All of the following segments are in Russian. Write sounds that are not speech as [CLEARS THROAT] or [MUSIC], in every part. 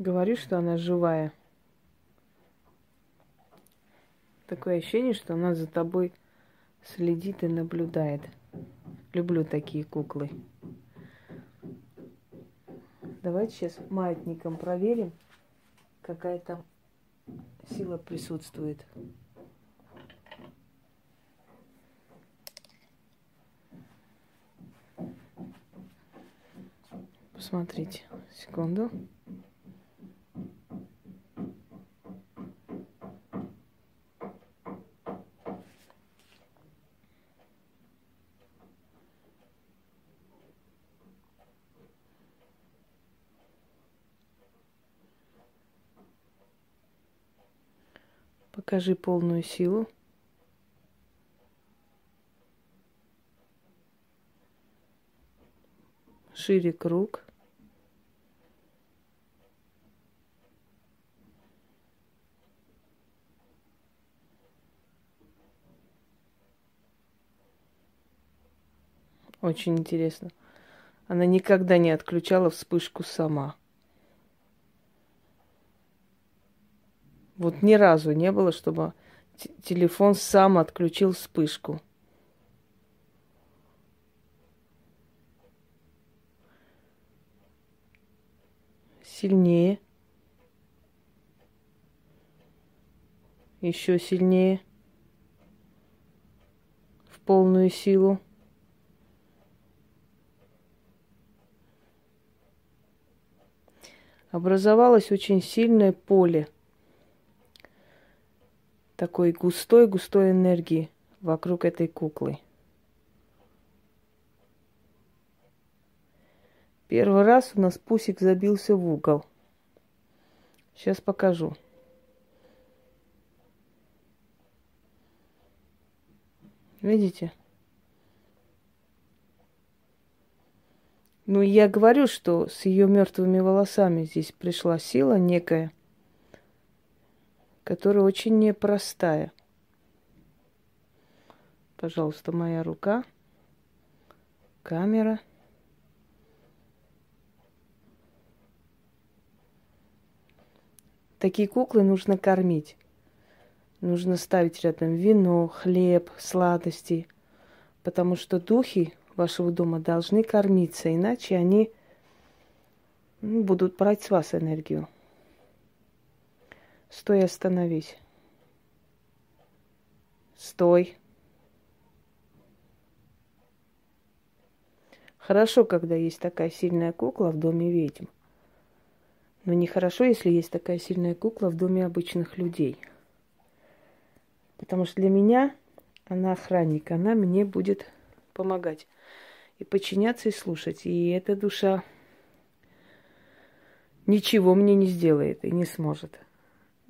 Говорю, что она живая. Такое ощущение, что она за тобой следит и наблюдает. Люблю такие куклы. Давайте сейчас маятником проверим, какая там сила присутствует. Посмотрите, секунду. Покажи полную силу. Шире круг. Очень интересно. Она никогда не отключала вспышку сама. Вот ни разу не было, чтобы телефон сам отключил вспышку. Сильнее. Еще сильнее. В полную силу. Образовалось очень сильное поле – такой густой-густой энергии вокруг этой куклы. Первый раз у нас пусик забился в угол. Сейчас покажу. Видите? Ну, я говорю, что с ее мертвыми волосами здесь пришла сила некая – которая очень непростая. Пожалуйста, моя рука, камера. Такие куклы нужно кормить. Нужно ставить рядом вино, хлеб, сладости, потому что духи вашего дома должны кормиться, иначе они ну, будут брать с вас энергию. Стой, остановись. Стой. Хорошо, когда есть такая сильная кукла в доме ведьм. Но нехорошо, если есть такая сильная кукла в доме обычных людей. Потому что для меня она охранник, она мне будет помогать и подчиняться и слушать. И эта душа ничего мне не сделает и не сможет.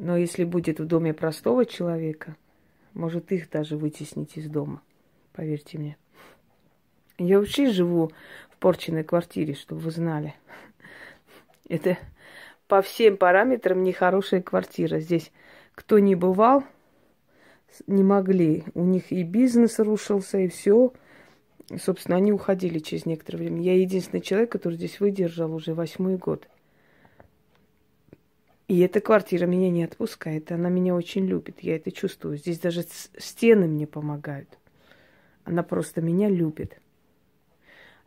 Но если будет в доме простого человека, может их даже вытеснить из дома. Поверьте мне. Я вообще живу в порченной квартире, чтобы вы знали. [LAUGHS] Это по всем параметрам нехорошая квартира. Здесь кто не бывал, не могли. У них и бизнес рушился, и все. Собственно, они уходили через некоторое время. Я единственный человек, который здесь выдержал уже восьмой год. И эта квартира меня не отпускает. Она меня очень любит. Я это чувствую. Здесь даже стены мне помогают. Она просто меня любит.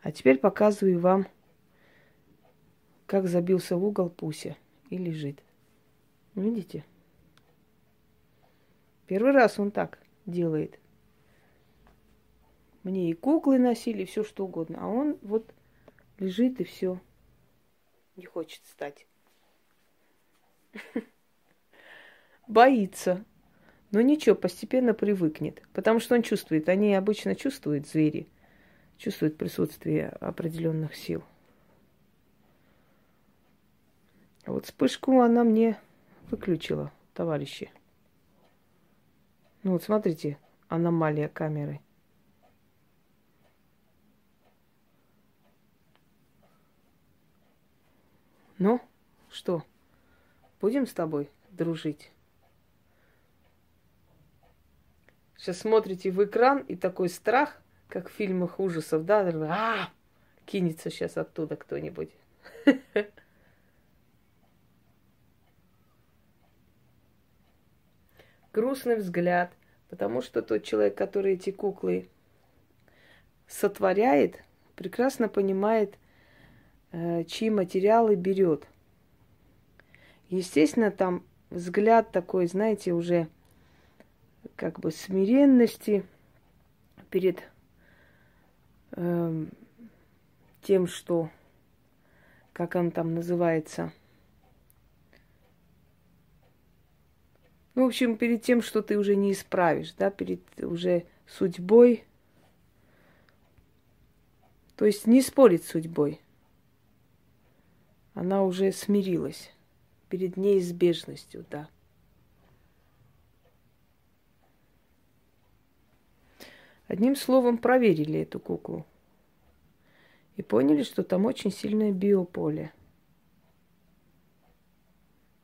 А теперь показываю вам, как забился в угол Пуся и лежит. Видите? Первый раз он так делает. Мне и куклы носили, все что угодно. А он вот лежит и все. Не хочет встать. Боится. Но ничего, постепенно привыкнет. Потому что он чувствует. Они обычно чувствуют, звери. Чувствуют присутствие определенных сил. А вот вспышку она мне выключила, товарищи. Ну вот смотрите, аномалия камеры. Ну, что? будем с тобой дружить? Сейчас смотрите в экран, и такой страх, как в фильмах ужасов, да, а кинется сейчас оттуда кто-нибудь. [LAUGHS] Грустный взгляд, потому что тот человек, который эти куклы сотворяет, прекрасно понимает, э, чьи материалы берет – Естественно, там взгляд такой, знаете, уже как бы смиренности перед э, тем, что, как он там называется, ну, в общем, перед тем, что ты уже не исправишь, да, перед уже судьбой, то есть не спорить с судьбой. Она уже смирилась перед неизбежностью, да. Одним словом, проверили эту куклу. И поняли, что там очень сильное биополе.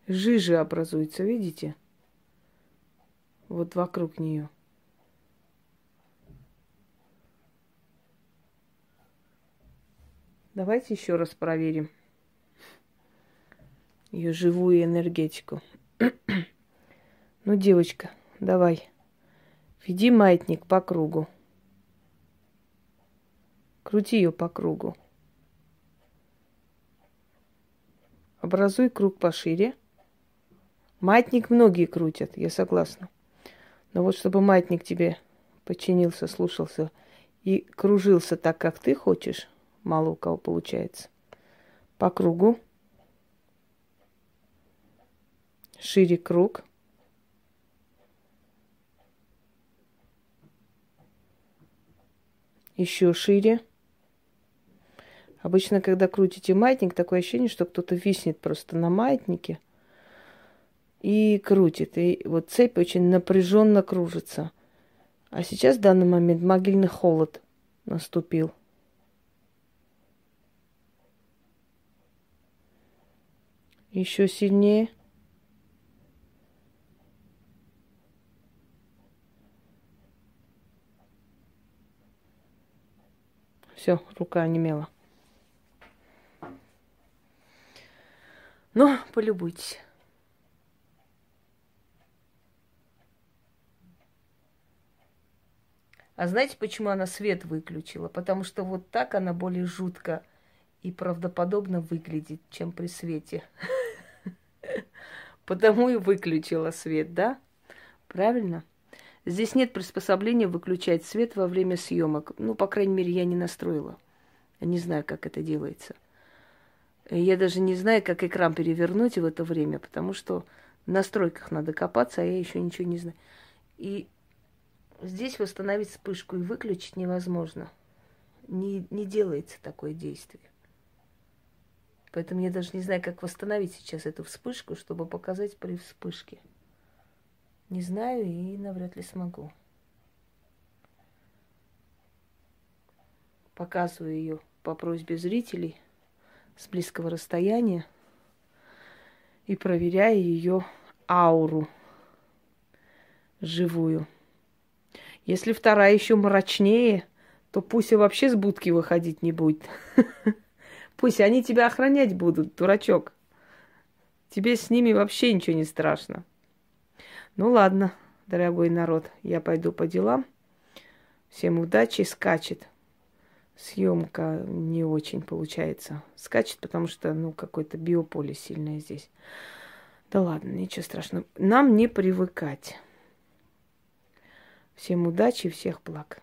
Жижи образуются, видите? Вот вокруг нее. Давайте еще раз проверим ее живую энергетику. [CLEARS THROAT] ну, девочка, давай. Веди маятник по кругу. Крути ее по кругу. Образуй круг пошире. Маятник многие крутят, я согласна. Но вот чтобы маятник тебе подчинился, слушался и кружился так, как ты хочешь, мало у кого получается. По кругу. Шире круг. Еще шире. Обычно, когда крутите маятник, такое ощущение, что кто-то виснет просто на маятнике и крутит. И вот цепь очень напряженно кружится. А сейчас в данный момент могильный холод наступил. Еще сильнее. Все, рука онемела. Ну, полюбуйтесь. А знаете, почему она свет выключила? Потому что вот так она более жутко и правдоподобно выглядит, чем при свете. [LAUGHS] Потому и выключила свет, да? Правильно? Здесь нет приспособления выключать свет во время съемок. Ну, по крайней мере, я не настроила. Не знаю, как это делается. Я даже не знаю, как экран перевернуть в это время, потому что в настройках надо копаться, а я еще ничего не знаю. И здесь восстановить вспышку и выключить невозможно. Не, не делается такое действие. Поэтому я даже не знаю, как восстановить сейчас эту вспышку, чтобы показать при вспышке. Не знаю и навряд ли смогу. Показываю ее по просьбе зрителей с близкого расстояния и проверяю ее ауру живую. Если вторая еще мрачнее, то пусть и вообще с будки выходить не будет. [LAUGHS] Пусть они тебя охранять будут, дурачок. Тебе с ними вообще ничего не страшно. Ну ладно, дорогой народ, я пойду по делам. Всем удачи, скачет. Съемка не очень получается. Скачет, потому что, ну, какое-то биополе сильное здесь. Да ладно, ничего страшного. Нам не привыкать. Всем удачи, всех благ.